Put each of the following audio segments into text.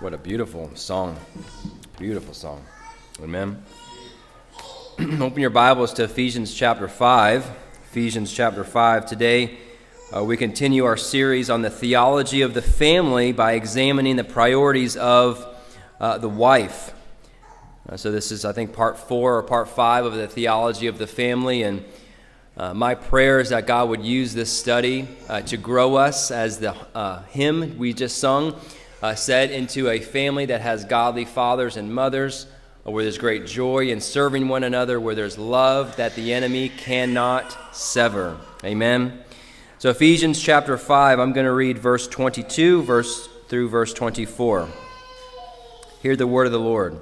What a beautiful song. Beautiful song. Amen. Open your Bibles to Ephesians chapter 5. Ephesians chapter 5. Today, uh, we continue our series on the theology of the family by examining the priorities of uh, the wife. Uh, so, this is, I think, part four or part five of the theology of the family. And uh, my prayer is that God would use this study uh, to grow us, as the uh, hymn we just sung uh, said, into a family that has godly fathers and mothers, uh, where there's great joy in serving one another, where there's love that the enemy cannot sever. Amen. So, Ephesians chapter 5, I'm going to read verse 22 verse, through verse 24. Hear the word of the Lord.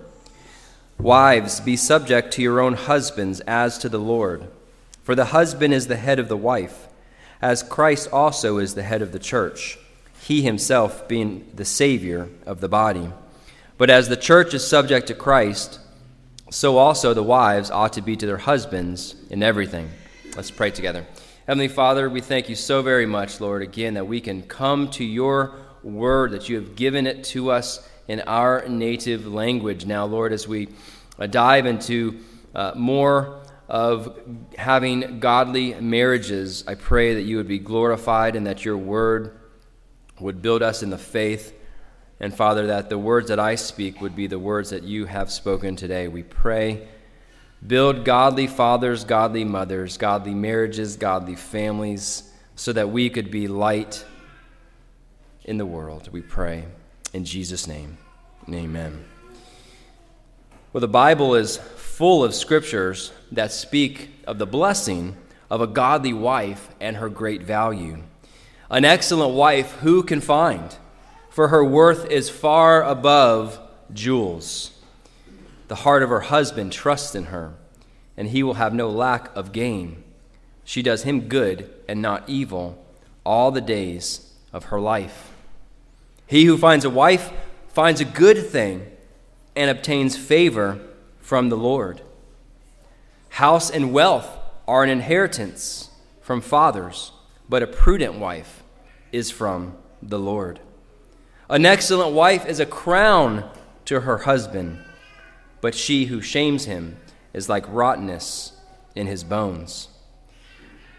Wives, be subject to your own husbands as to the Lord. For the husband is the head of the wife, as Christ also is the head of the church, he himself being the Savior of the body. But as the church is subject to Christ, so also the wives ought to be to their husbands in everything. Let's pray together. Heavenly Father, we thank you so very much, Lord, again, that we can come to your word, that you have given it to us in our native language. Now, Lord, as we uh, dive into uh, more of having godly marriages. I pray that you would be glorified and that your word would build us in the faith. And Father, that the words that I speak would be the words that you have spoken today. We pray. Build godly fathers, godly mothers, godly marriages, godly families, so that we could be light in the world. We pray. In Jesus' name, amen. Well, the Bible is full of scriptures that speak of the blessing of a godly wife and her great value. An excellent wife, who can find? For her worth is far above jewels. The heart of her husband trusts in her, and he will have no lack of gain. She does him good and not evil all the days of her life. He who finds a wife finds a good thing and obtains favor from the Lord. House and wealth are an inheritance from fathers, but a prudent wife is from the Lord. An excellent wife is a crown to her husband, but she who shames him is like rottenness in his bones.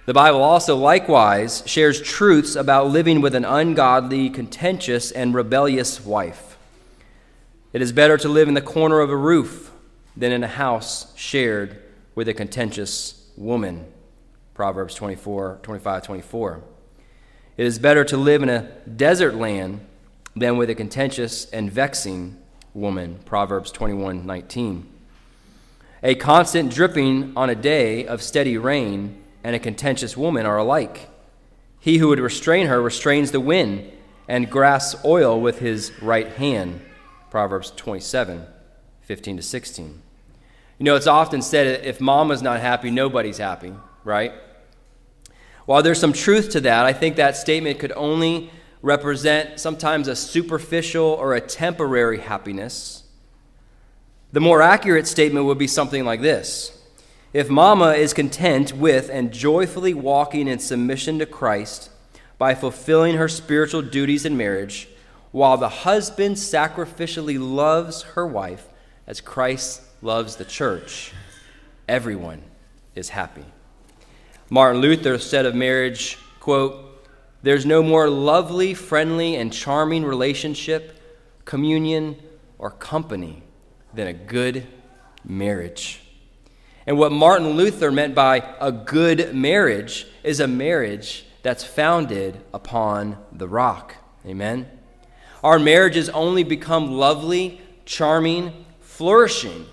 The Bible also likewise shares truths about living with an ungodly, contentious, and rebellious wife. It is better to live in the corner of a roof than in a house shared with a contentious woman. Proverbs 24, 25, 24. It is better to live in a desert land than with a contentious and vexing woman. Proverbs 21, 19. A constant dripping on a day of steady rain and a contentious woman are alike. He who would restrain her restrains the wind and grasps oil with his right hand. Proverbs 27 15 to 16. You know, it's often said if mama's not happy, nobody's happy, right? While there's some truth to that, I think that statement could only represent sometimes a superficial or a temporary happiness. The more accurate statement would be something like this If mama is content with and joyfully walking in submission to Christ by fulfilling her spiritual duties in marriage, while the husband sacrificially loves her wife as Christ loves the church, everyone is happy. Martin Luther said of marriage, quote, There's no more lovely, friendly, and charming relationship, communion, or company than a good marriage. And what Martin Luther meant by a good marriage is a marriage that's founded upon the rock. Amen? Our marriages only become lovely, charming, flourishing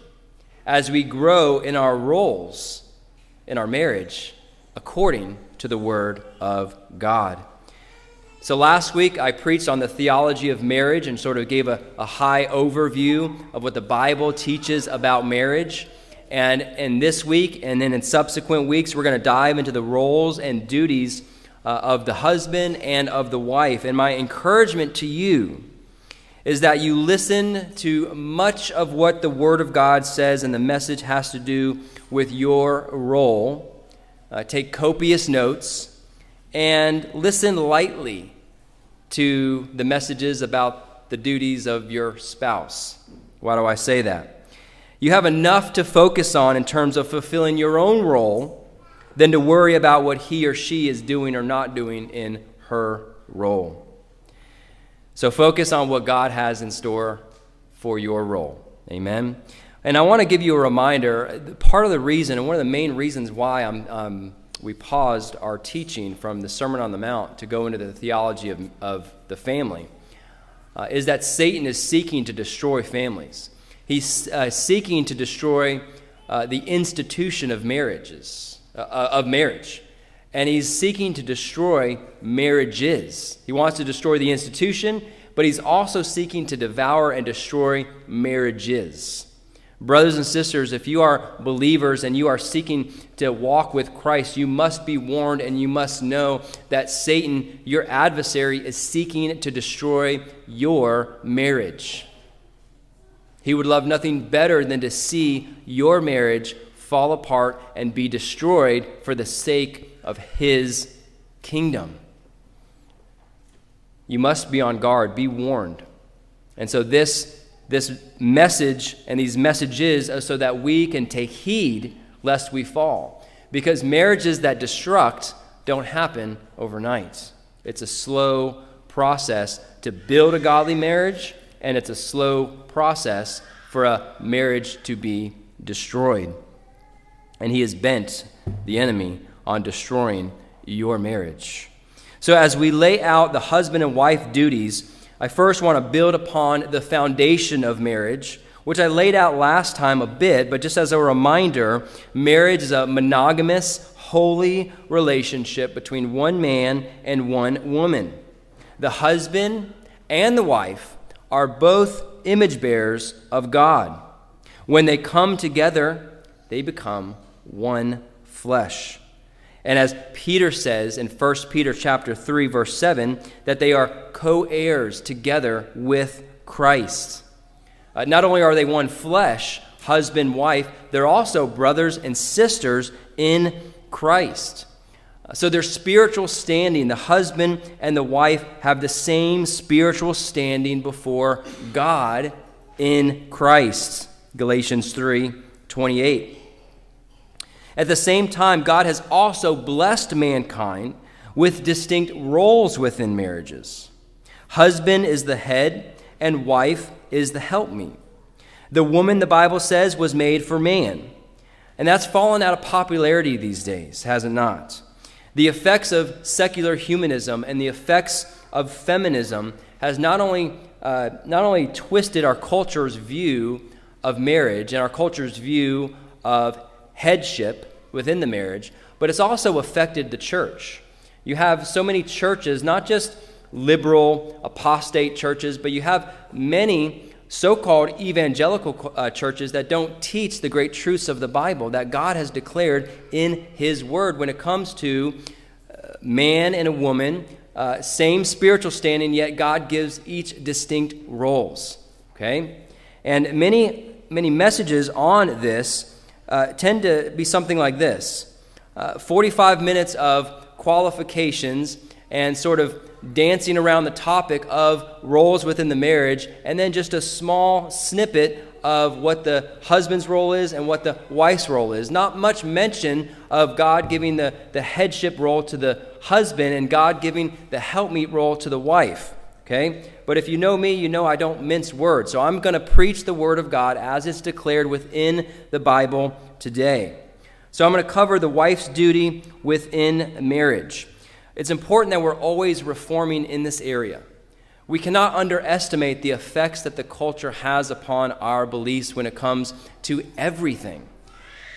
as we grow in our roles in our marriage according to the Word of God. So, last week I preached on the theology of marriage and sort of gave a, a high overview of what the Bible teaches about marriage. And, and this week, and then in subsequent weeks, we're going to dive into the roles and duties uh, of the husband and of the wife. And my encouragement to you is that you listen to much of what the Word of God says, and the message has to do with your role. Uh, take copious notes and listen lightly to the messages about the duties of your spouse. Why do I say that? You have enough to focus on in terms of fulfilling your own role than to worry about what he or she is doing or not doing in her role. So focus on what God has in store for your role. Amen. And I want to give you a reminder. Part of the reason, and one of the main reasons why um, we paused our teaching from the Sermon on the Mount to go into the theology of, of the family, uh, is that Satan is seeking to destroy families. He's uh, seeking to destroy uh, the institution of marriages, uh, uh, of marriage. And he's seeking to destroy marriages. He wants to destroy the institution, but he's also seeking to devour and destroy marriages. Brothers and sisters, if you are believers and you are seeking to walk with Christ, you must be warned and you must know that Satan, your adversary, is seeking to destroy your marriage. He would love nothing better than to see your marriage fall apart and be destroyed for the sake of his kingdom. You must be on guard, be warned. And so, this this message and these messages are so that we can take heed lest we fall. Because marriages that destruct don't happen overnight. It's a slow process to build a godly marriage, and it's a slow process for a marriage to be destroyed. And he is bent, the enemy, on destroying your marriage. So, as we lay out the husband and wife duties, I first want to build upon the foundation of marriage, which I laid out last time a bit, but just as a reminder, marriage is a monogamous, holy relationship between one man and one woman. The husband and the wife are both image bearers of God. When they come together, they become one flesh. And as Peter says in 1 Peter chapter 3 verse 7 that they are co-heirs together with Christ. Uh, not only are they one flesh, husband, wife, they're also brothers and sisters in Christ. Uh, so their spiritual standing, the husband and the wife have the same spiritual standing before God in Christ. Galatians 3 28. At the same time, God has also blessed mankind with distinct roles within marriages. Husband is the head, and wife is the helpmeet. The woman, the Bible says, was made for man. And that's fallen out of popularity these days, has it not? The effects of secular humanism and the effects of feminism has not only, uh, not only twisted our culture's view of marriage and our culture's view of headship within the marriage, but it's also affected the church. You have so many churches, not just liberal, apostate churches, but you have many so called evangelical uh, churches that don't teach the great truths of the Bible that God has declared in His Word when it comes to uh, man and a woman, uh, same spiritual standing, yet God gives each distinct roles. Okay? And many, many messages on this uh, tend to be something like this uh, 45 minutes of qualifications and sort of dancing around the topic of roles within the marriage, and then just a small snippet of what the husband's role is and what the wife's role is. Not much mention of God giving the, the headship role to the husband and God giving the helpmeet role to the wife. Okay? But if you know me, you know I don't mince words. So I'm going to preach the word of God as it's declared within the Bible today. So I'm going to cover the wife's duty within marriage. It's important that we're always reforming in this area. We cannot underestimate the effects that the culture has upon our beliefs when it comes to everything.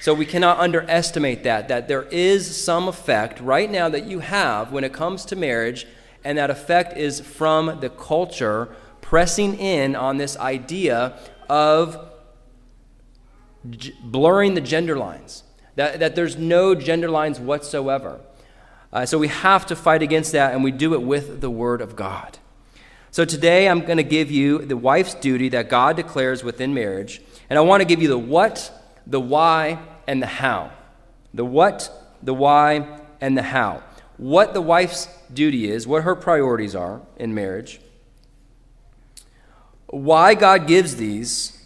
So we cannot underestimate that, that there is some effect right now that you have when it comes to marriage and that effect is from the culture pressing in on this idea of blurring the gender lines, that, that there's no gender lines whatsoever. Uh, so we have to fight against that, and we do it with the Word of God. So today I'm going to give you the wife's duty that God declares within marriage, and I want to give you the what, the why, and the how. The what, the why, and the how. What the wife's duty is, what her priorities are in marriage, why God gives these,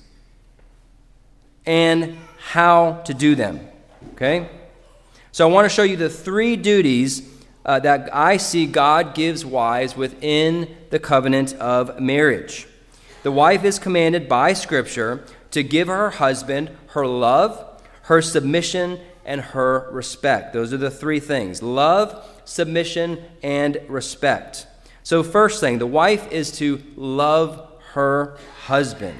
and how to do them. Okay? So I want to show you the three duties uh, that I see God gives wives within the covenant of marriage. The wife is commanded by Scripture to give her husband her love, her submission, and her respect. Those are the three things love, submission, and respect. So, first thing, the wife is to love her husband.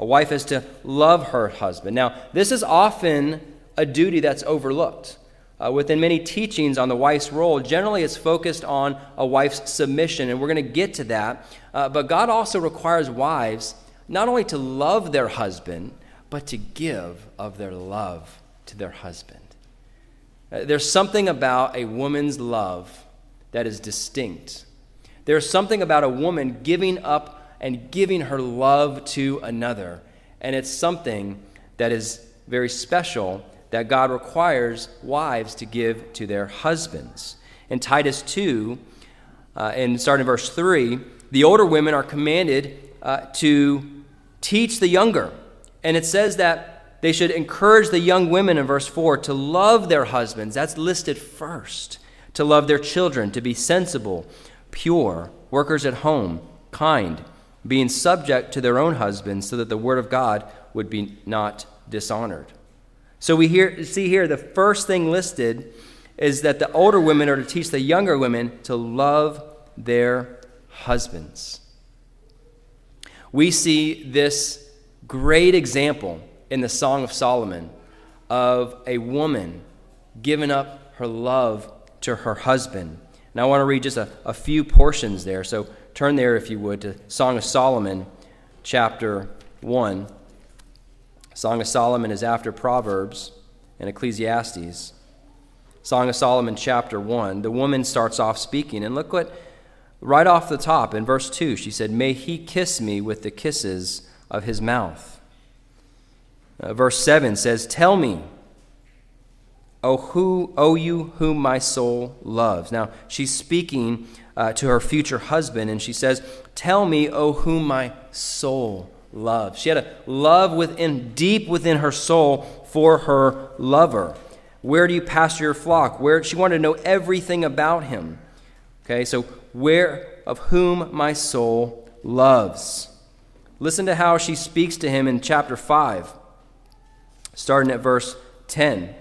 A wife is to love her husband. Now, this is often a duty that's overlooked. Uh, within many teachings on the wife's role, generally it's focused on a wife's submission, and we're going to get to that. Uh, but God also requires wives not only to love their husband, but to give of their love to their husband. Uh, there's something about a woman's love that is distinct. There's something about a woman giving up and giving her love to another. And it's something that is very special that God requires wives to give to their husbands. In Titus 2, uh, and starting in verse 3, the older women are commanded uh, to teach the younger. And it says that they should encourage the young women in verse 4 to love their husbands. That's listed first. To love their children, to be sensible, pure, workers at home, kind, being subject to their own husbands, so that the word of God would be not dishonored. So we hear, see here the first thing listed is that the older women are to teach the younger women to love their husbands. We see this great example in the Song of Solomon of a woman giving up her love to her husband. And I want to read just a, a few portions there. So turn there, if you would, to Song of Solomon, chapter 1. Song of Solomon is after Proverbs and Ecclesiastes. Song of Solomon, chapter 1. The woman starts off speaking, and look what, right off the top, in verse 2, she said, May he kiss me with the kisses of his mouth. Uh, verse 7 says, Tell me, O, who, o you whom my soul loves. Now, she's speaking uh, to her future husband, and she says, Tell me, O whom my soul love. She had a love within deep within her soul for her lover. Where do you pasture your flock? Where she wanted to know everything about him. Okay, so where of whom my soul loves. Listen to how she speaks to him in chapter 5, starting at verse 10.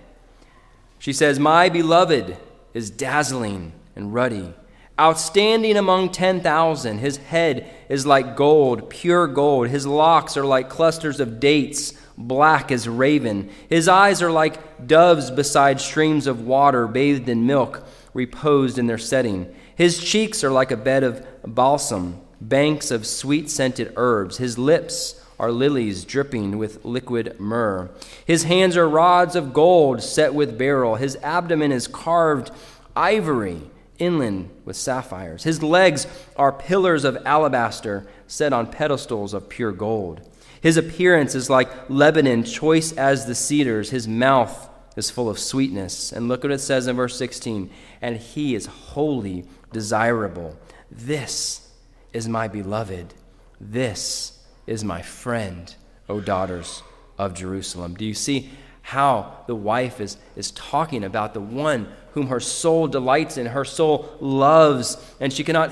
She says, My beloved is dazzling and ruddy outstanding among 10,000. His head is like gold, pure gold. His locks are like clusters of dates, black as raven. His eyes are like doves beside streams of water, bathed in milk, reposed in their setting. His cheeks are like a bed of balsam, banks of sweet scented herbs. His lips are lilies dripping with liquid myrrh. His hands are rods of gold set with beryl. His abdomen is carved ivory inland with sapphires. His legs are pillars of alabaster set on pedestals of pure gold. His appearance is like Lebanon, choice as the cedars. His mouth is full of sweetness. And look what it says in verse 16 and he is wholly desirable. This is my beloved. This is my friend, O daughters of Jerusalem. Do you see how the wife is, is talking about the one whom her soul delights in, her soul loves, and she cannot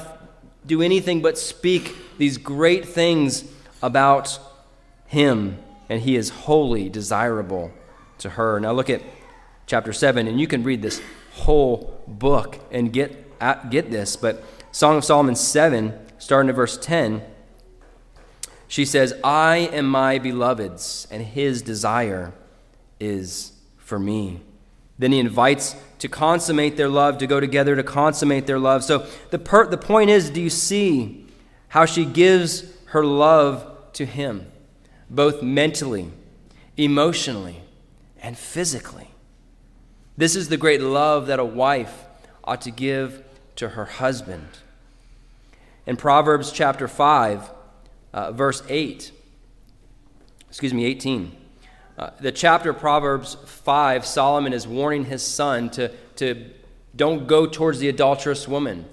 do anything but speak these great things about him, and he is wholly desirable to her. Now look at chapter 7, and you can read this whole book and get, get this, but Song of Solomon 7, starting at verse 10, she says, I am my beloved's, and his desire is for me. Then he invites to consummate their love, to go together to consummate their love. So the, per- the point is do you see how she gives her love to him, both mentally, emotionally, and physically? This is the great love that a wife ought to give to her husband. In Proverbs chapter 5, uh, verse 8, excuse me, 18. Uh, the chapter Proverbs 5, Solomon is warning his son to, to Don't go towards the adulterous woman.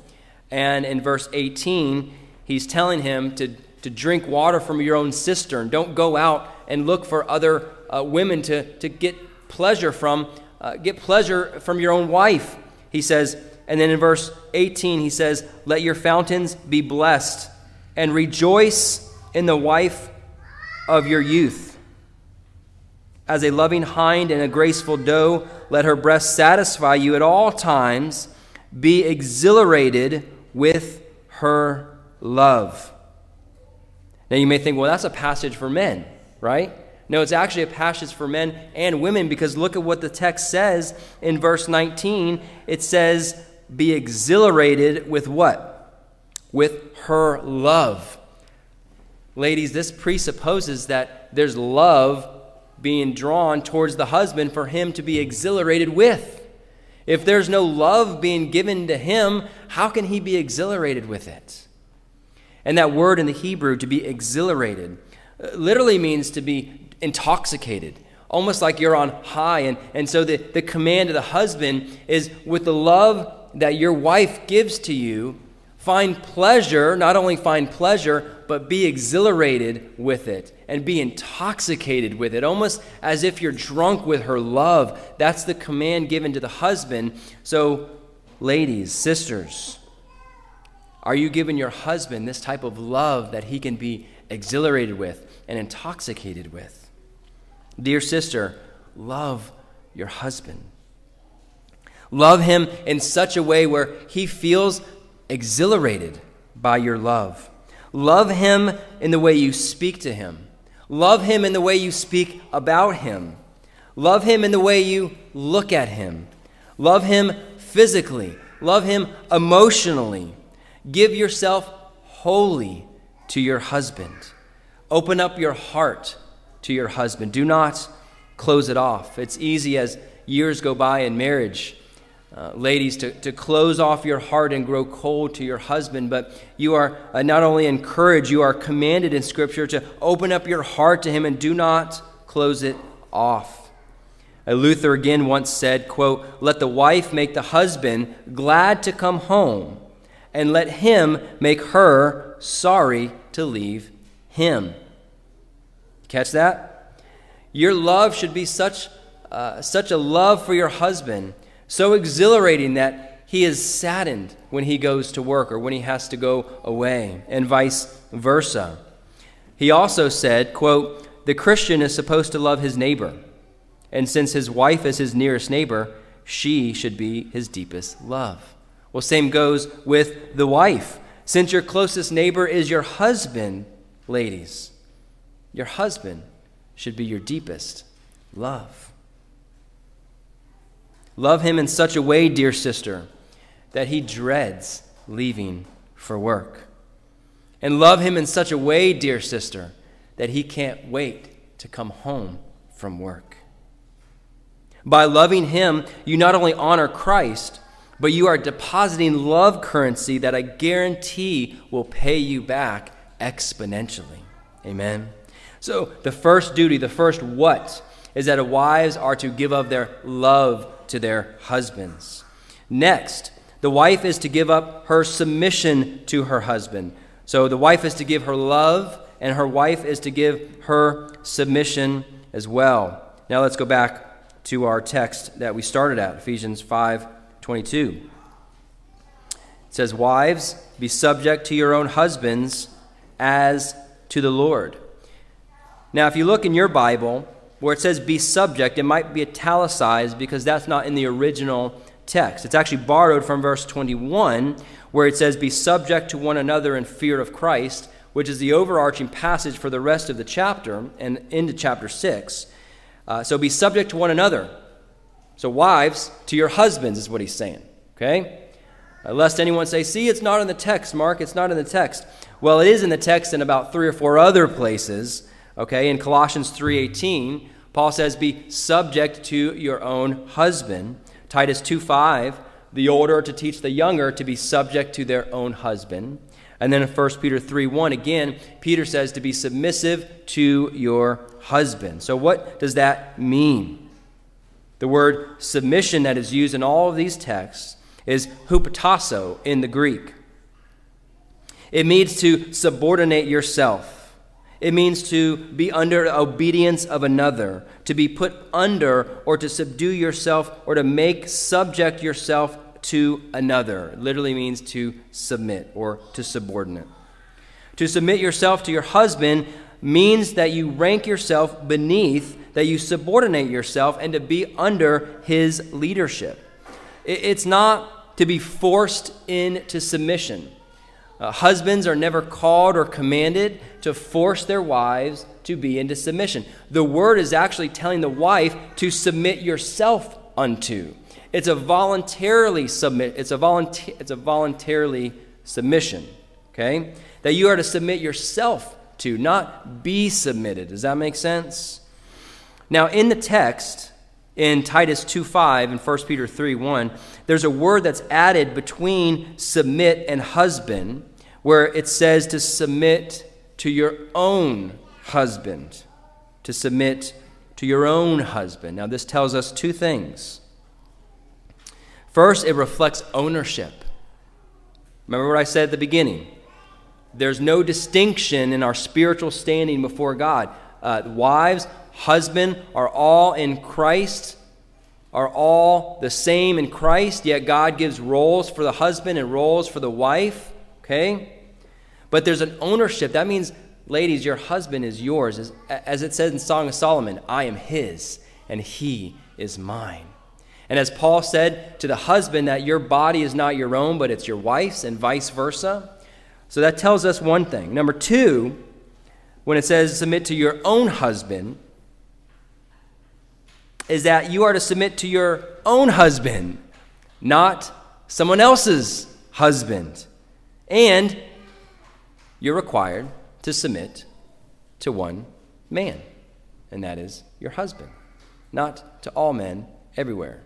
And in verse 18, he's telling him to, to drink water from your own cistern. Don't go out and look for other uh, women to, to get pleasure from. Uh, get pleasure from your own wife, he says. And then in verse 18, he says, Let your fountains be blessed and rejoice in the wife of your youth. As a loving hind and a graceful doe, let her breast satisfy you at all times. Be exhilarated with her love. Now you may think, well, that's a passage for men, right? No, it's actually a passage for men and women because look at what the text says in verse 19. It says, Be exhilarated with what? With her love. Ladies, this presupposes that there's love being drawn towards the husband for him to be exhilarated with. If there's no love being given to him, how can he be exhilarated with it? And that word in the Hebrew, to be exhilarated, uh, literally means to be intoxicated, almost like you're on high. And, and so the, the command of the husband is with the love that your wife gives to you, find pleasure, not only find pleasure, but be exhilarated with it and be intoxicated with it, almost as if you're drunk with her love. That's the command given to the husband. So, ladies, sisters, are you giving your husband this type of love that he can be exhilarated with and intoxicated with? Dear sister, love your husband. Love him in such a way where he feels exhilarated by your love. Love him in the way you speak to him. Love him in the way you speak about him. Love him in the way you look at him. Love him physically. Love him emotionally. Give yourself wholly to your husband. Open up your heart to your husband. Do not close it off. It's easy as years go by in marriage uh, ladies, to, to close off your heart and grow cold to your husband, but you are uh, not only encouraged, you are commanded in Scripture to open up your heart to him and do not close it off. Luther again once said, quote, Let the wife make the husband glad to come home, and let him make her sorry to leave him. Catch that? Your love should be such, uh, such a love for your husband so exhilarating that he is saddened when he goes to work or when he has to go away, and vice versa. He also said, quote, "The Christian is supposed to love his neighbor, and since his wife is his nearest neighbor, she should be his deepest love." Well, same goes with the wife. Since your closest neighbor is your husband, ladies, your husband should be your deepest love. Love him in such a way, dear sister, that he dreads leaving for work. And love him in such a way, dear sister, that he can't wait to come home from work. By loving him, you not only honor Christ, but you are depositing love currency that I guarantee will pay you back exponentially. Amen. So, the first duty, the first what, is that wives are to give of their love to their husbands. Next, the wife is to give up her submission to her husband. So the wife is to give her love, and her wife is to give her submission as well. Now let's go back to our text that we started at, Ephesians 5 22. It says, Wives, be subject to your own husbands as to the Lord. Now, if you look in your Bible, where it says be subject, it might be italicized because that's not in the original text. It's actually borrowed from verse 21, where it says be subject to one another in fear of Christ, which is the overarching passage for the rest of the chapter and into chapter 6. Uh, so be subject to one another. So, wives, to your husbands, is what he's saying. Okay? Uh, lest anyone say, see, it's not in the text, Mark, it's not in the text. Well, it is in the text in about three or four other places. Okay, in Colossians 3:18, Paul says, "Be subject to your own husband." Titus 2:5, the older to teach the younger to be subject to their own husband. And then in 1 Peter 3:1, again, Peter says to be submissive to your husband. So what does that mean? The word submission that is used in all of these texts is hupotasso in the Greek. It means to subordinate yourself. It means to be under obedience of another, to be put under or to subdue yourself or to make subject yourself to another. It literally means to submit or to subordinate. To submit yourself to your husband means that you rank yourself beneath, that you subordinate yourself, and to be under his leadership. It's not to be forced into submission. Uh, husbands are never called or commanded to force their wives to be into submission. The word is actually telling the wife to submit yourself unto. It's a voluntarily submit. It's a volunteer. It's a voluntarily submission. Okay, that you are to submit yourself to, not be submitted. Does that make sense? Now, in the text, in Titus two five and 1 Peter 3:1, there's a word that's added between submit and husband where it says to submit to your own husband. To submit to your own husband. Now, this tells us two things. First, it reflects ownership. Remember what I said at the beginning? There's no distinction in our spiritual standing before God. Uh, wives, husband are all in Christ, are all the same in Christ, yet God gives roles for the husband and roles for the wife. Okay? But there's an ownership. That means, ladies, your husband is yours. As, as it says in Song of Solomon, I am his, and he is mine. And as Paul said to the husband, that your body is not your own, but it's your wife's, and vice versa. So that tells us one thing. Number two, when it says submit to your own husband, is that you are to submit to your own husband, not someone else's husband. And you're required to submit to one man, and that is your husband. Not to all men everywhere,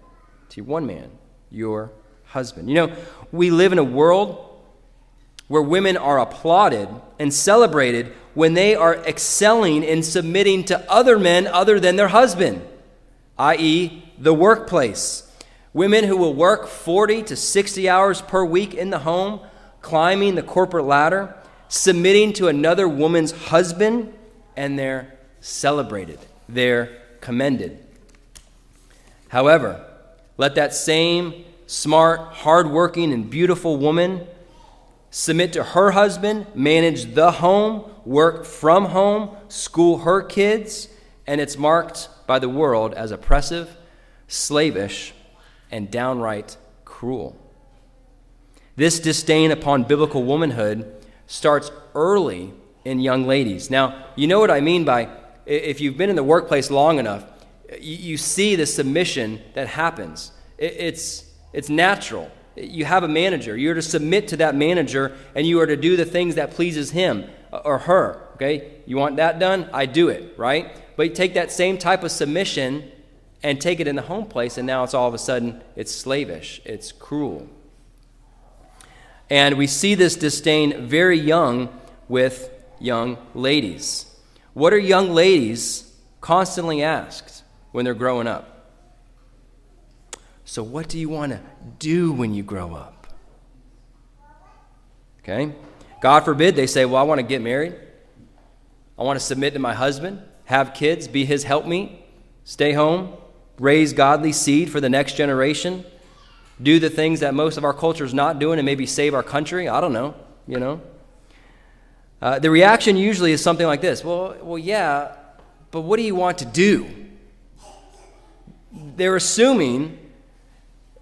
to one man, your husband. You know, we live in a world where women are applauded and celebrated when they are excelling in submitting to other men other than their husband, i.e., the workplace. Women who will work 40 to 60 hours per week in the home, climbing the corporate ladder, submitting to another woman's husband, and they're celebrated, they're commended. However, let that same smart, hardworking, and beautiful woman submit to her husband, manage the home, work from home, school her kids, and it's marked by the world as oppressive, slavish, and downright cruel. This disdain upon biblical womanhood starts early in young ladies. Now, you know what I mean by if you've been in the workplace long enough, you, see the submission that happens. it's, it's natural you have a manager. You're to submit to that manager and you are to do the things that pleases him uh, or her. Okay? You want that done? I do it, right? But you take that same type of submission and take it in the home place and now it's all of a sudden it's slavish, it's cruel. And we see this disdain very young with young ladies. What are young ladies constantly asked when they're growing up? So, what do you want to do when you grow up? Okay? God forbid they say, Well, I want to get married. I want to submit to my husband, have kids, be his helpmeet, stay home, raise godly seed for the next generation, do the things that most of our culture is not doing and maybe save our country. I don't know, you know. Uh, the reaction usually is something like this Well, well, yeah, but what do you want to do? They're assuming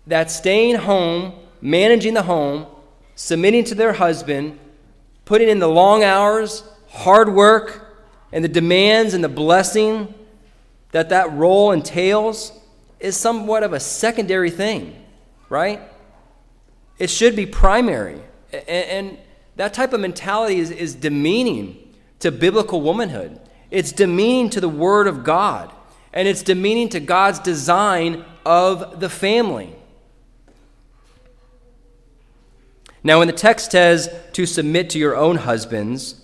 that staying home, managing the home, submitting to their husband, putting in the long hours, hard work, and the demands and the blessing that that role entails is somewhat of a secondary thing, right? It should be primary. And, that type of mentality is, demeaning to biblical womanhood. It's demeaning to the Word of God. And it's demeaning to God's design of the family. Now, when the text says to submit to your own husbands,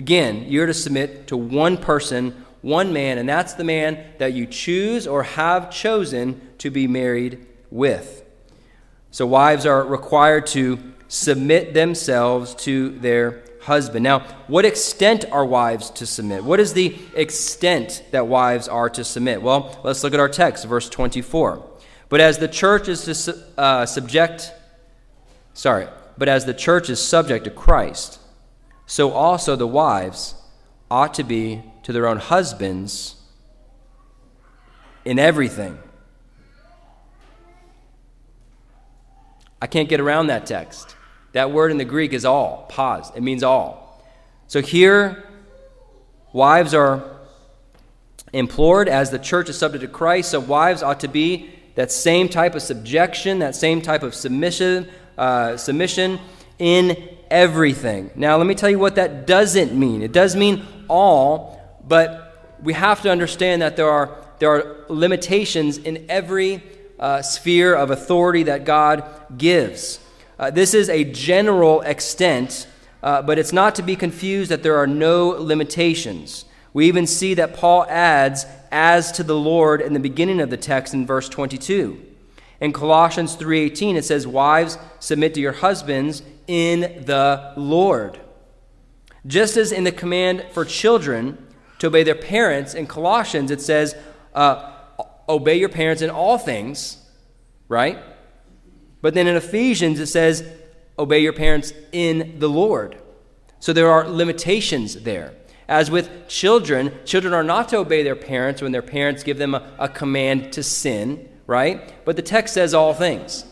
again, you're to submit to one person, one man, and that's the man that you choose or have chosen to be married with. So wives are required to submit themselves to their husband. Now, what extent are wives to submit? What is the extent that wives are to submit? Well, let's look at our text, verse 24. But as the church is to uh, subject, sorry, but as the church is subject to Christ, so also the wives ought to be to their own husbands in everything. I can't get around that text. That word in the Greek is all, pause. It means all. So here, wives are implored as the church is subject to Christ. So wives ought to be that same type of subjection, that same type of submission, uh, submission in everything. Now, let me tell you what that doesn't mean. It does mean all, but we have to understand that there are, there are limitations in every uh, sphere of authority that God gives. Uh, this is a general extent, uh, but it's not to be confused that there are no limitations. We even see that Paul adds, as to the Lord, in the beginning of the text in verse 22. In Colossians 3:18 it says wives submit to your husbands in the Lord. Just as in the command for children to obey their parents in Colossians it says uh, obey your parents in all things, right? But then in Ephesians it says obey your parents in the Lord. So there are limitations there. As with children, children are not to obey their parents when their parents give them a, a command to sin right? But the text says all things.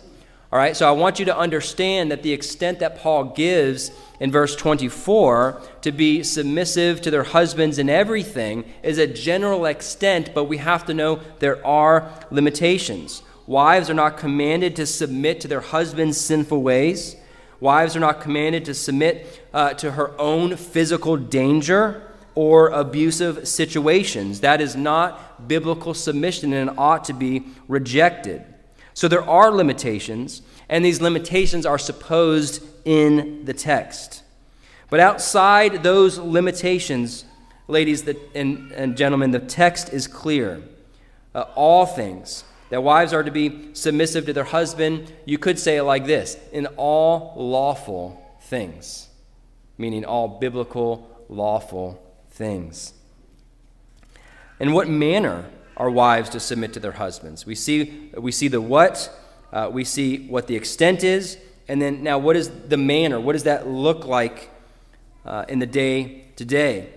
All right, so I want you to understand that the extent that Paul gives in verse 24 to be submissive to their husbands in everything is a general extent, but we have to know there are limitations. Wives are not commanded to submit to their husband's sinful ways. Wives are not commanded to submit uh, to her own physical danger or abusive situations. That is not biblical submission and ought to be rejected. So there are limitations, and these limitations are supposed in the text. But outside those limitations, ladies and, gentlemen, the text is clear. Uh, all things. That wives are to be submissive to their husband. You could say it like this in all lawful things, meaning all biblical, lawful things. In what manner are wives to submit to their husbands? We see, we see the what, uh, we see what the extent is, and then now what is the manner? What does that look like uh, in the day today?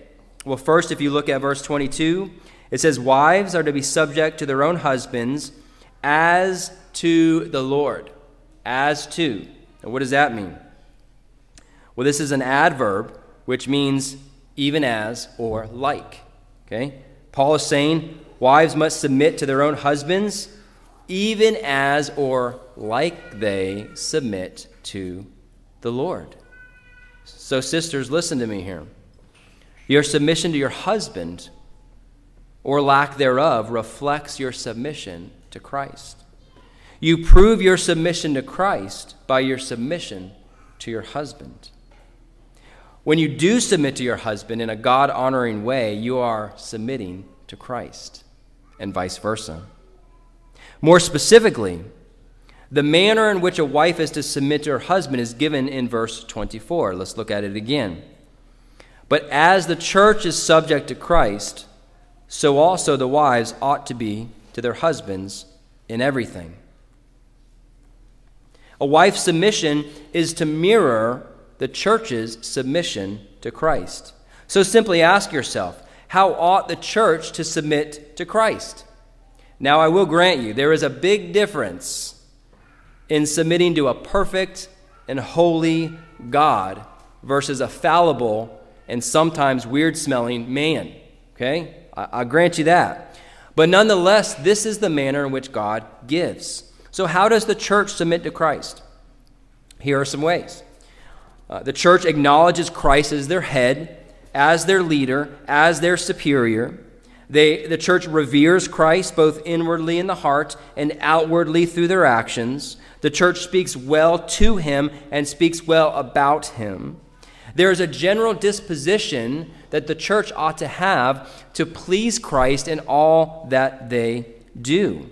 Well, first, if you look at verse 22, it says, Wives are to be subject to their own husbands as to the Lord. As to. What does that mean? Well, this is an adverb, which means even as, or like. Okay? Paul is saying wives must submit to their own husbands, even as or like they submit to the Lord. So, sisters, listen to me here. Your submission to your husband, or lack thereof, reflects your submission to Christ. You prove your submission to Christ by your submission to your husband. When you do submit to your husband in a God honoring way, you are submitting to Christ, and vice versa. More specifically, the manner in which a wife is to submit to her husband is given in verse 24. Let's look at it again. But as the church is subject to Christ, so also the wives ought to be to their husbands in everything. A wife's submission is to mirror the church's submission to Christ. So simply ask yourself how ought the church to submit to Christ? Now, I will grant you, there is a big difference in submitting to a perfect and holy God versus a fallible and sometimes weird smelling man. Okay? I, I grant you that. But nonetheless, this is the manner in which God gives. So, how does the church submit to Christ? Here are some ways. Uh, the church acknowledges Christ as their head, as their leader, as their superior. They, the church reveres Christ both inwardly in the heart and outwardly through their actions. The church speaks well to him and speaks well about him. There is a general disposition that the church ought to have to please Christ in all that they do.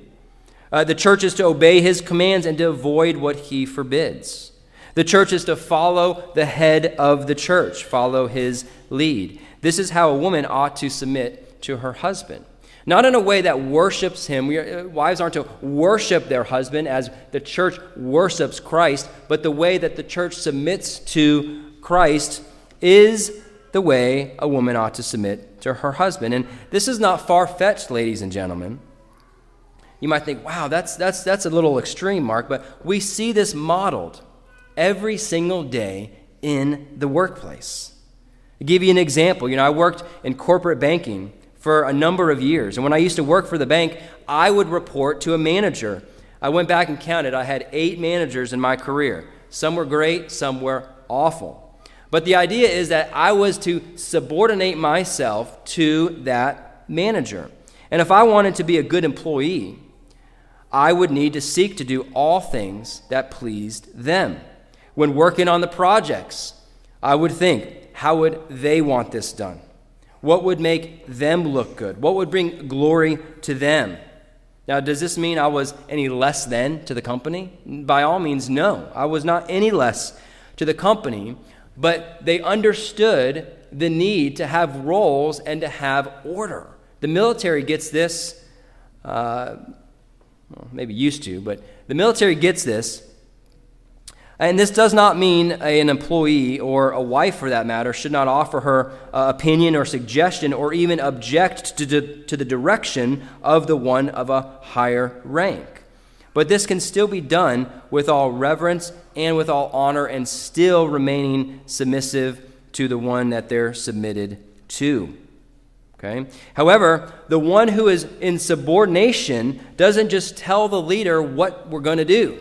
Uh, the church is to obey his commands and to avoid what he forbids. The church is to follow the head of the church, follow his lead. This is how a woman ought to submit to her husband. Not in a way that worships him. We are, uh, wives aren't to worship their husband as the church worships Christ, but the way that the church submits to Christ is the way a woman ought to submit to her husband. And this is not far fetched, ladies and gentlemen. You might think, wow, that's, that's, that's a little extreme, Mark, but we see this modeled every single day in the workplace. I'll give you an example. You know, I worked in corporate banking for a number of years. And when I used to work for the bank, I would report to a manager. I went back and counted. I had eight managers in my career. Some were great, some were awful. But the idea is that I was to subordinate myself to that manager. And if I wanted to be a good employee, I would need to seek to do all things that pleased them. When working on the projects, I would think, how would they want this done? What would make them look good? What would bring glory to them? Now, does this mean I was any less than to the company? By all means, no. I was not any less to the company, but they understood the need to have roles and to have order. The military gets this, uh, well, maybe used to, but the military gets this and this does not mean an employee or a wife, for that matter, should not offer her uh, opinion or suggestion or even object to, to, to the direction of the one of a higher rank. But this can still be done with all reverence and with all honor and still remaining submissive to the one that they're submitted to. Okay? However, the one who is in subordination doesn't just tell the leader what we're going to do.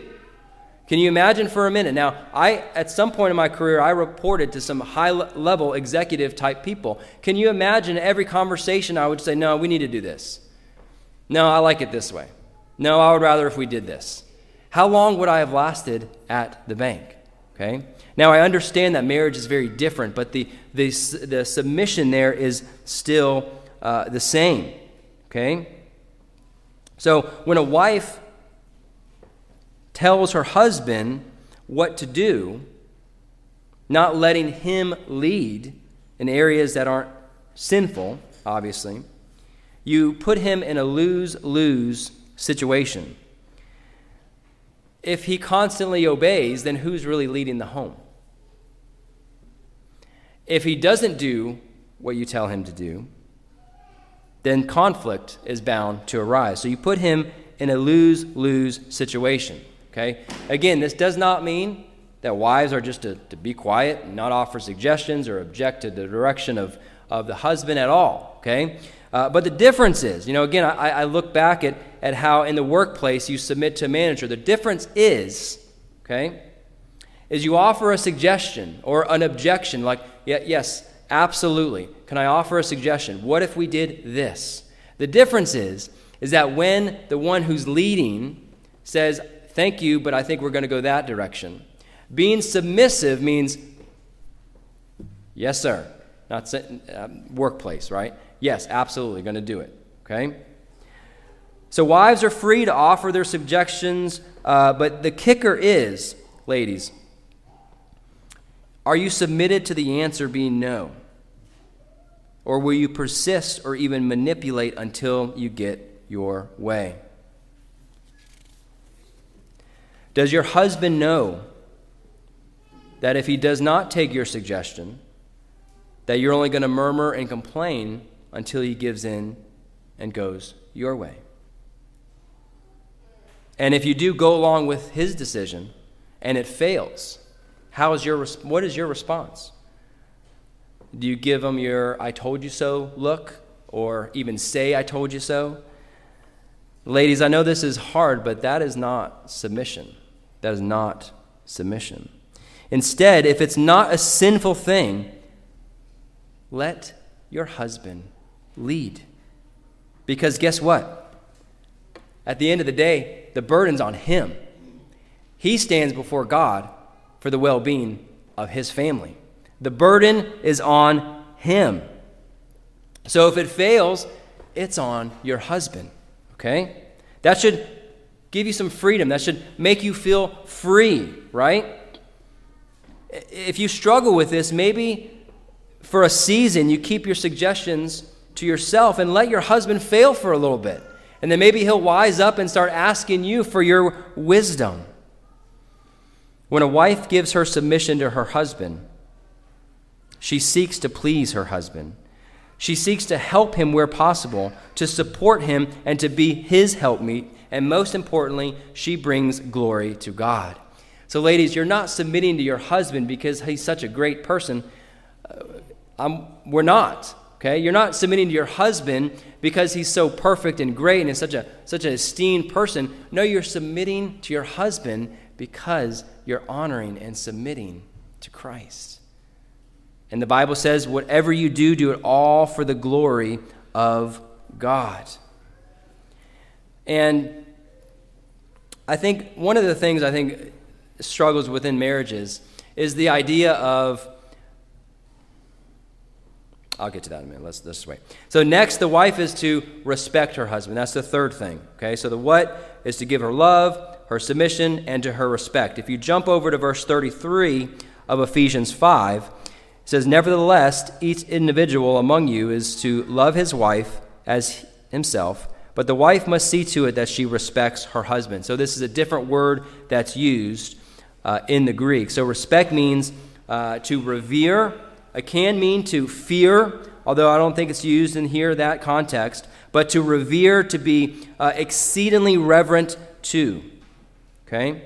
Can you imagine for a minute? Now, I at some point in my career I reported to some high level executive type people. Can you imagine every conversation I would say, "No, we need to do this." "No, I like it this way." "No, I would rather if we did this." How long would I have lasted at the bank? Okay? Now, I understand that marriage is very different, but the, the, the submission there is still uh, the same. Okay? So, when a wife tells her husband what to do, not letting him lead in areas that aren't sinful, obviously, you put him in a lose lose situation. If he constantly obeys, then who's really leading the home? If he doesn't do what you tell him to do, then conflict is bound to arise. So you put him in a lose lose situation. Okay? Again, this does not mean that wives are just to, to be quiet and not offer suggestions or object to the direction of, of the husband at all. Okay? Uh, but the difference is, you know, again, I, I look back at, at how in the workplace you submit to a manager. The difference is, okay, is you offer a suggestion or an objection, like, yeah, yes, absolutely. Can I offer a suggestion? What if we did this? The difference is, is that when the one who's leading says, Thank you, but I think we're going to go that direction. Being submissive means, yes, sir. Not um, workplace, right? Yes, absolutely, going to do it. Okay? So wives are free to offer their subjections, uh, but the kicker is, ladies, are you submitted to the answer being no? Or will you persist or even manipulate until you get your way? Does your husband know that if he does not take your suggestion, that you're only going to murmur and complain until he gives in and goes your way? And if you do go along with his decision and it fails, how is your, what is your response? Do you give him your I told you so look or even say I told you so? Ladies, I know this is hard, but that is not submission. That is not submission. Instead, if it's not a sinful thing, let your husband lead. Because guess what? At the end of the day, the burden's on him. He stands before God for the well being of his family. The burden is on him. So if it fails, it's on your husband. Okay? That should give you some freedom. That should make you feel free, right? If you struggle with this, maybe for a season you keep your suggestions to yourself and let your husband fail for a little bit. And then maybe he'll wise up and start asking you for your wisdom. When a wife gives her submission to her husband, she seeks to please her husband. She seeks to help him where possible, to support him, and to be his helpmeet. And most importantly, she brings glory to God. So, ladies, you're not submitting to your husband because he's such a great person. Uh, we're not. Okay? You're not submitting to your husband because he's so perfect and great and is such a such an esteemed person. No, you're submitting to your husband because you're honoring and submitting to Christ. And the Bible says, whatever you do, do it all for the glory of God. And I think one of the things I think struggles within marriages is the idea of. I'll get to that in a minute. Let's, let's wait. So, next, the wife is to respect her husband. That's the third thing. Okay, so the what is to give her love, her submission, and to her respect. If you jump over to verse 33 of Ephesians 5, says, Nevertheless, each individual among you is to love his wife as himself, but the wife must see to it that she respects her husband. So, this is a different word that's used uh, in the Greek. So, respect means uh, to revere, it can mean to fear, although I don't think it's used in here, that context, but to revere, to be uh, exceedingly reverent to. Okay?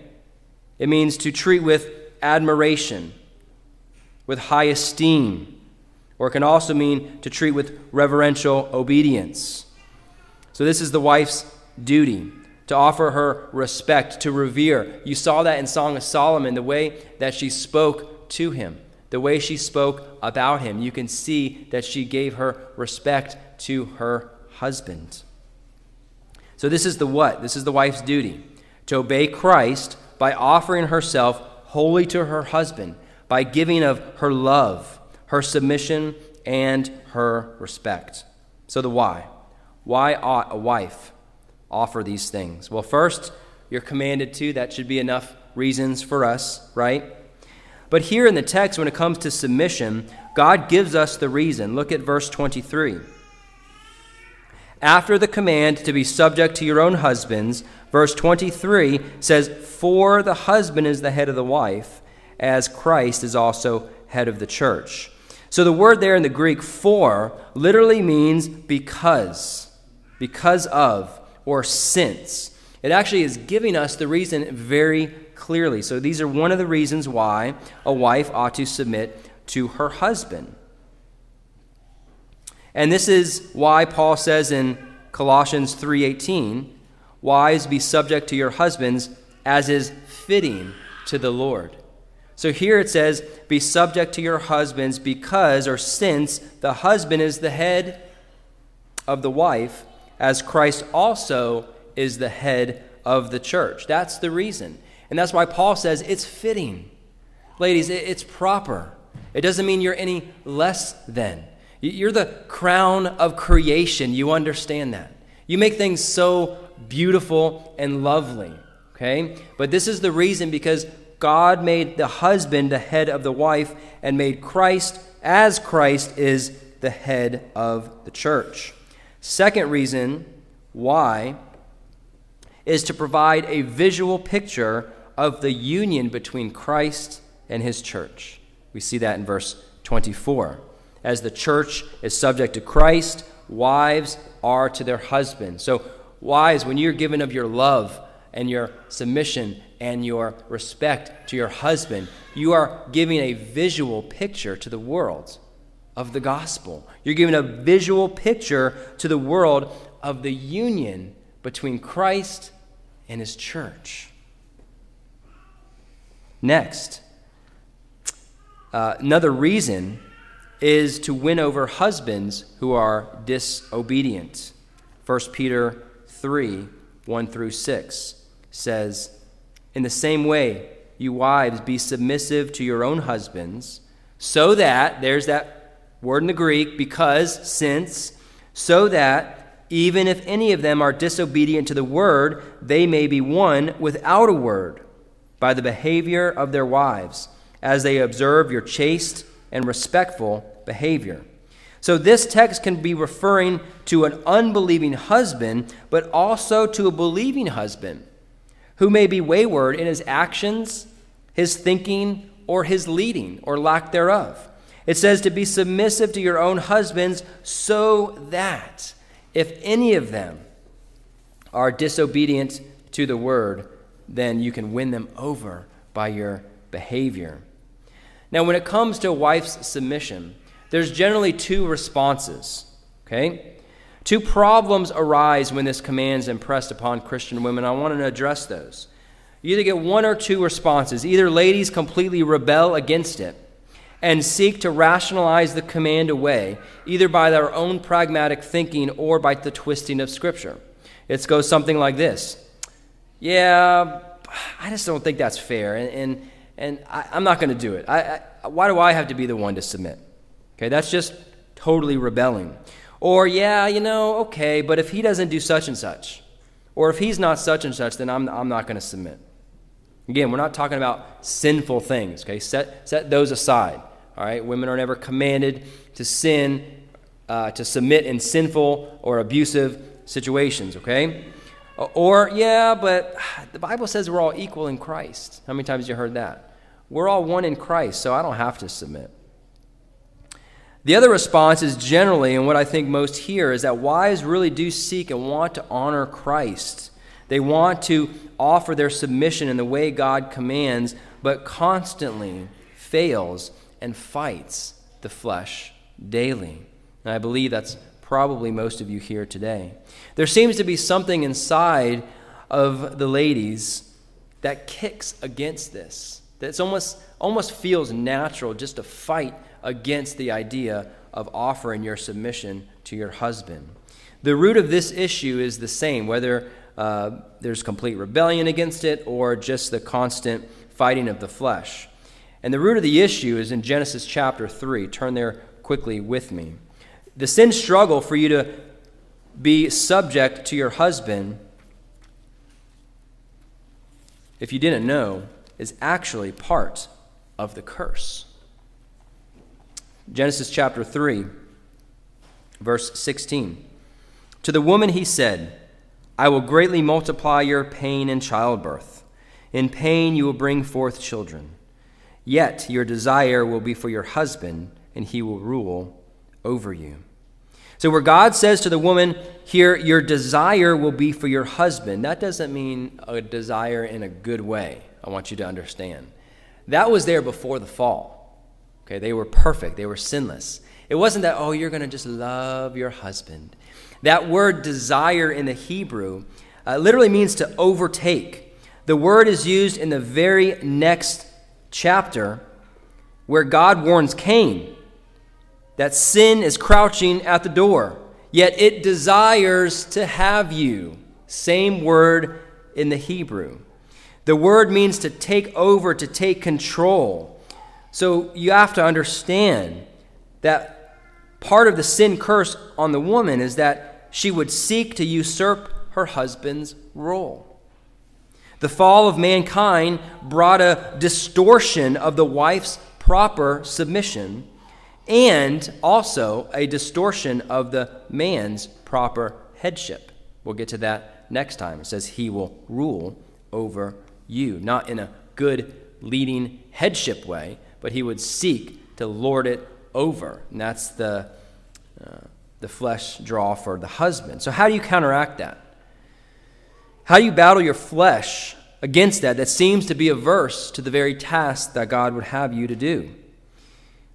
It means to treat with admiration with high esteem, or it can also mean to treat with reverential obedience. So, this is the wife's duty to offer her respect, to revere. You saw that in Song of Solomon, the way that she spoke to him, the way she spoke about him. You can see that she gave her respect to her husband. So, this is the what? This is the wife's duty to obey Christ by offering herself wholly to her husband by giving of her love, her submission, and her respect. So, the why. Why ought a wife offer these things? Well, first, you're commanded to. That should be enough reasons for us, right? But here in the text, when it comes to submission, God gives us the reason. Look at verse 23. After the command to be subject to your own husbands, verse 23 says, For the husband is the head of the wife as Christ is also head of the church. So the word there in the Greek for literally means because, because of, or since. It actually is giving us the reason very clearly. So these are one of the reasons why a wife ought to submit to her husband. And this is why Paul says in Colossians 3:18, "Wives be subject to your husbands as is fitting to the Lord." So here it says, Be subject to your husbands because or since the husband is the head of the wife, as Christ also is the head of the church. That's the reason. And that's why Paul says it's fitting. Ladies, it's proper. It doesn't mean you're any less than. You're the crown of creation. You understand that. You make things so beautiful and lovely. Okay? But this is the reason because God made the husband the head of the wife and made Christ as Christ is the head of the church. Second reason why is to provide a visual picture of the union between Christ and his church. We see that in verse 24. As the church is subject to Christ, wives are to their husbands. So, wives, when you're given of your love and your submission and your respect to your husband, you are giving a visual picture to the world of the gospel. You're giving a visual picture to the world of the union between Christ and his church. Next, uh, another reason is to win over husbands who are disobedient. 1 Peter 3 1 through 6 says, In the same way, you wives, be submissive to your own husbands, so that, there's that word in the Greek, because, since, so that even if any of them are disobedient to the word, they may be won without a word by the behavior of their wives, as they observe your chaste and respectful behavior. So, this text can be referring to an unbelieving husband, but also to a believing husband who may be wayward in his actions, his thinking, or his leading, or lack thereof. It says to be submissive to your own husbands, so that if any of them are disobedient to the word, then you can win them over by your behavior. Now, when it comes to a wife's submission, there's generally two responses, okay? Two problems arise when this command is impressed upon Christian women. I want to address those. You either get one or two responses. Either ladies completely rebel against it and seek to rationalize the command away, either by their own pragmatic thinking or by the twisting of Scripture. It goes something like this Yeah, I just don't think that's fair, and, and, and I, am not going to do it. I, I, why do I have to be the one to submit? Okay, that's just totally rebelling. Or, yeah, you know, okay, but if he doesn't do such and such, or if he's not such and such, then I'm, I'm not going to submit. Again, we're not talking about sinful things, okay? Set, set those aside, all right? Women are never commanded to sin, uh, to submit in sinful or abusive situations, okay? Or, yeah, but the Bible says we're all equal in Christ. How many times you heard that? We're all one in Christ, so I don't have to submit. The other response is generally, and what I think most here, is that wives really do seek and want to honor Christ. They want to offer their submission in the way God commands, but constantly fails and fights the flesh daily. And I believe that's probably most of you here today. There seems to be something inside of the ladies that kicks against this. That almost almost feels natural just to fight against the idea of offering your submission to your husband. The root of this issue is the same, whether uh, there's complete rebellion against it or just the constant fighting of the flesh. And the root of the issue is in Genesis chapter 3. Turn there quickly with me. The sin struggle for you to be subject to your husband, if you didn't know, is actually part of the curse. Genesis chapter 3, verse 16. To the woman he said, I will greatly multiply your pain in childbirth. In pain you will bring forth children. Yet your desire will be for your husband, and he will rule over you. So, where God says to the woman here, your desire will be for your husband, that doesn't mean a desire in a good way. I want you to understand. That was there before the fall. Okay, they were perfect, they were sinless. It wasn't that, oh, you're going to just love your husband. That word desire in the Hebrew uh, literally means to overtake. The word is used in the very next chapter where God warns Cain that sin is crouching at the door, yet it desires to have you. Same word in the Hebrew. The word means to take over, to take control. So you have to understand that part of the sin curse on the woman is that she would seek to usurp her husband's role. The fall of mankind brought a distortion of the wife's proper submission and also a distortion of the man's proper headship. We'll get to that next time. It says he will rule over you, not in a good leading headship way, but he would seek to lord it over. And that's the, uh, the flesh draw for the husband. So, how do you counteract that? How you battle your flesh against that that seems to be averse to the very task that God would have you to do?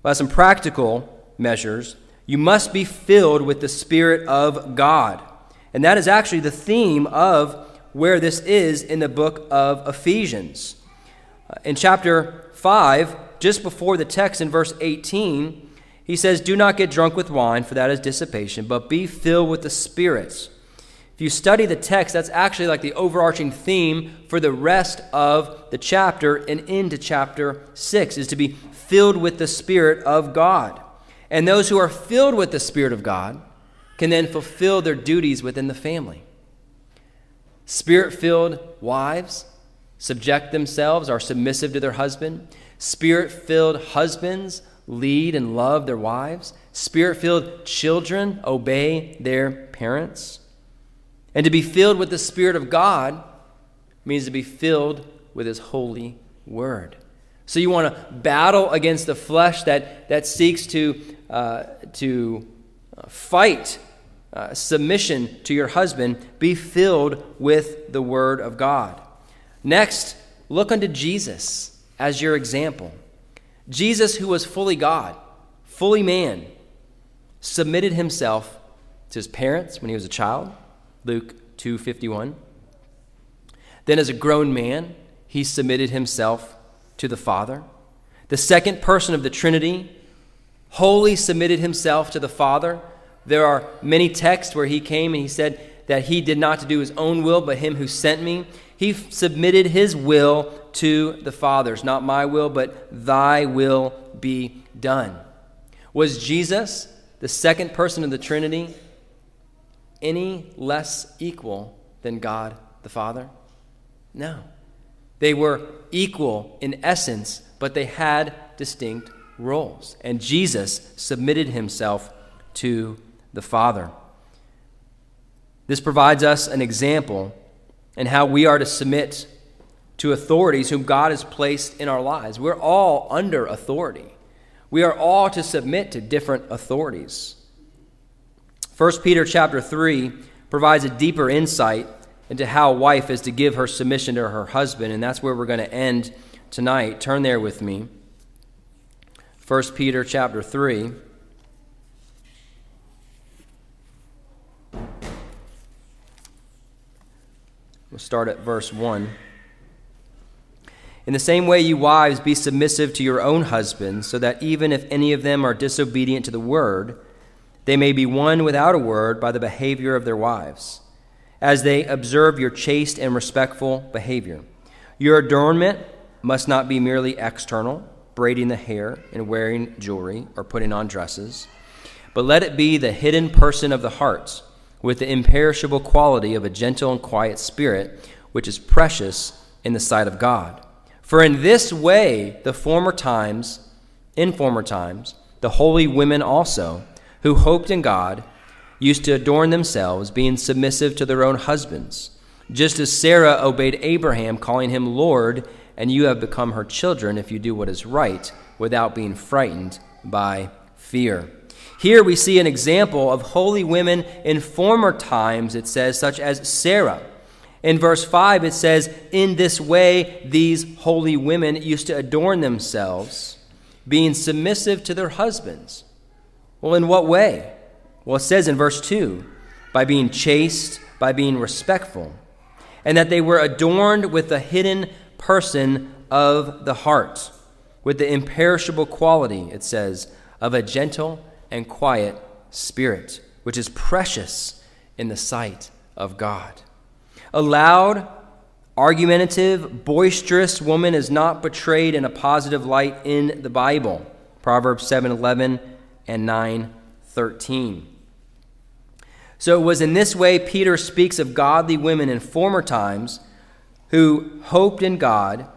Well, some practical measures. You must be filled with the Spirit of God. And that is actually the theme of where this is in the book of Ephesians. Uh, in chapter 5, just before the text in verse 18, he says, Do not get drunk with wine, for that is dissipation, but be filled with the spirits. If you study the text, that's actually like the overarching theme for the rest of the chapter and into chapter 6 is to be filled with the Spirit of God. And those who are filled with the Spirit of God can then fulfill their duties within the family. Spirit filled wives subject themselves, are submissive to their husband. Spirit filled husbands lead and love their wives. Spirit filled children obey their parents. And to be filled with the Spirit of God means to be filled with His holy word. So you want to battle against the flesh that, that seeks to, uh, to uh, fight uh, submission to your husband. Be filled with the word of God. Next, look unto Jesus as your example. Jesus, who was fully God, fully man, submitted himself to his parents when he was a child, Luke 2:51. Then as a grown man, he submitted himself to the Father. The second person of the Trinity wholly submitted himself to the Father. There are many texts where he came and he said that he did not to do his own will, but him who sent me. He submitted his will to the Father's, not my will, but thy will be done. Was Jesus, the second person of the Trinity, any less equal than God the Father? No. They were equal in essence, but they had distinct roles. And Jesus submitted himself to the Father. This provides us an example in how we are to submit to authorities whom God has placed in our lives. We're all under authority. We are all to submit to different authorities. 1 Peter chapter 3 provides a deeper insight into how a wife is to give her submission to her husband, and that's where we're going to end tonight. Turn there with me. 1 Peter chapter 3. We'll start at verse 1. In the same way, you wives, be submissive to your own husbands, so that even if any of them are disobedient to the word, they may be won without a word by the behavior of their wives as they observe your chaste and respectful behavior. Your adornment must not be merely external, braiding the hair and wearing jewelry or putting on dresses, but let it be the hidden person of the heart, with the imperishable quality of a gentle and quiet spirit, which is precious in the sight of God. For in this way, the former times, in former times, the holy women also, who hoped in God, used to adorn themselves, being submissive to their own husbands, just as Sarah obeyed Abraham, calling him Lord, and you have become her children if you do what is right, without being frightened by fear. Here we see an example of holy women in former times, it says, such as Sarah. In verse 5, it says, In this way, these holy women used to adorn themselves, being submissive to their husbands. Well, in what way? Well, it says in verse 2 by being chaste, by being respectful, and that they were adorned with the hidden person of the heart, with the imperishable quality, it says, of a gentle and quiet spirit, which is precious in the sight of God. A loud, argumentative, boisterous woman is not portrayed in a positive light in the Bible. Proverbs 7:11 and 9:13. So it was in this way Peter speaks of godly women in former times who hoped in God,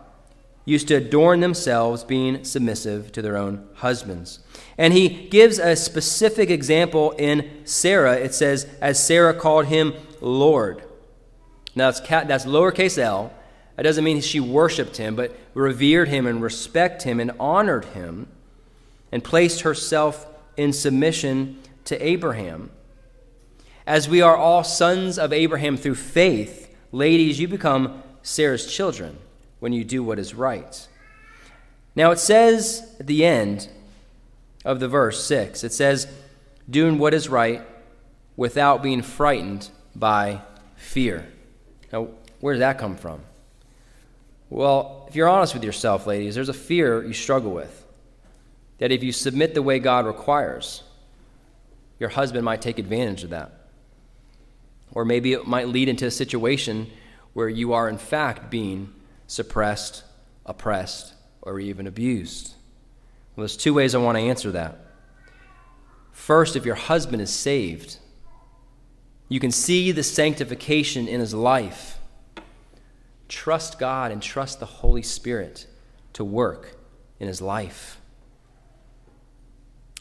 used to adorn themselves, being submissive to their own husbands. And he gives a specific example in Sarah. It says, as Sarah called him Lord. Now, that's, that's lowercase l. That doesn't mean she worshiped him, but revered him and respected him and honored him and placed herself in submission to Abraham. As we are all sons of Abraham through faith, ladies, you become Sarah's children when you do what is right. Now it says at the end of the verse 6, it says, doing what is right without being frightened by fear. Now, where did that come from? Well, if you're honest with yourself, ladies, there's a fear you struggle with. That if you submit the way God requires, your husband might take advantage of that. Or maybe it might lead into a situation where you are, in fact, being suppressed, oppressed, or even abused. Well, there's two ways I want to answer that. First, if your husband is saved, You can see the sanctification in his life. Trust God and trust the Holy Spirit to work in his life.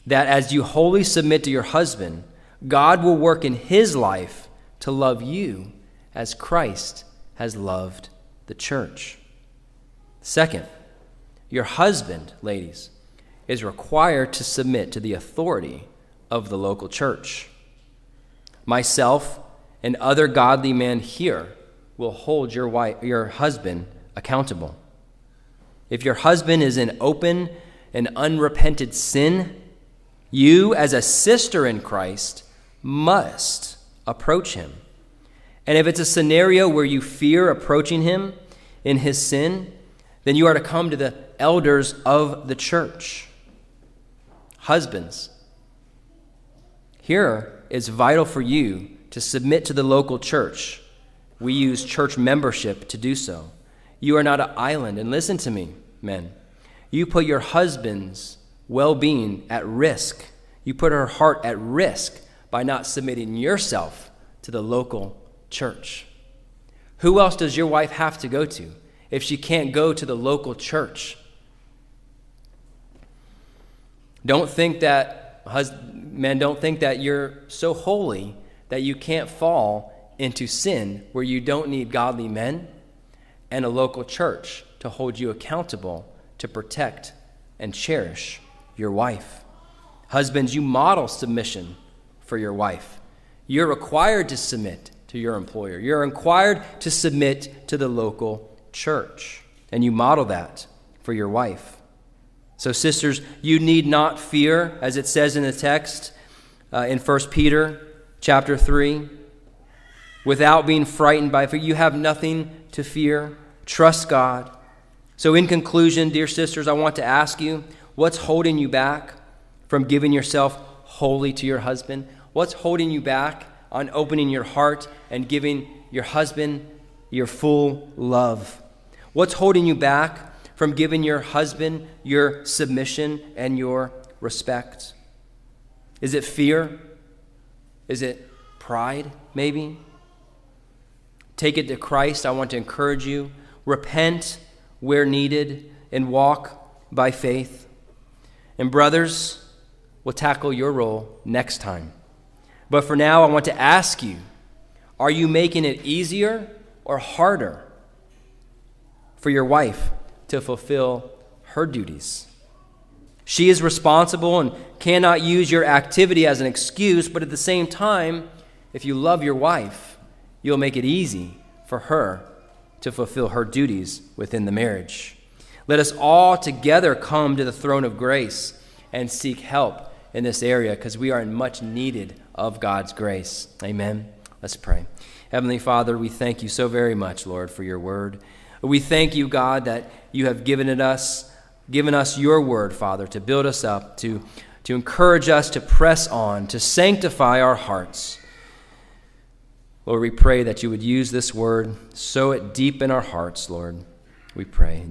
That as you wholly submit to your husband, God will work in his life to love you as Christ has loved the church. Second, your husband, ladies, is required to submit to the authority of the local church. Myself and other godly men here will hold your, wife, your husband accountable. If your husband is in open and unrepented sin, you, as a sister in Christ, must approach him. And if it's a scenario where you fear approaching him in his sin, then you are to come to the elders of the church. Husbands, here it's vital for you to submit to the local church. We use church membership to do so. You are not an island. And listen to me, men. You put your husband's well being at risk. You put her heart at risk by not submitting yourself to the local church. Who else does your wife have to go to if she can't go to the local church? Don't think that, men, don't think that you're so holy that you can't fall into sin where you don't need godly men and a local church to hold you accountable to protect and cherish your wife. Husbands, you model submission for your wife. You're required to submit to your employer. You're required to submit to the local church. And you model that for your wife. So, sisters, you need not fear, as it says in the text uh, in 1 Peter chapter 3, without being frightened by fear. You have nothing to fear. Trust God. So, in conclusion, dear sisters, I want to ask you what's holding you back from giving yourself wholly to your husband? What's holding you back on opening your heart and giving your husband your full love? What's holding you back from giving your husband your submission and your respect? Is it fear? Is it pride, maybe? Take it to Christ. I want to encourage you. Repent where needed and walk by faith. And, brothers, we'll tackle your role next time. But for now, I want to ask you are you making it easier or harder for your wife to fulfill her duties? She is responsible and cannot use your activity as an excuse, but at the same time, if you love your wife, you'll make it easy for her to fulfill her duties within the marriage. Let us all together come to the throne of grace and seek help in this area because we are in much needed of God's grace. Amen. Let's pray. Heavenly Father, we thank you so very much, Lord, for your word. We thank you, God, that you have given it us, given us your word, Father, to build us up, to, to encourage us to press on, to sanctify our hearts. Lord, we pray that you would use this word, sow it deep in our hearts, Lord. We pray.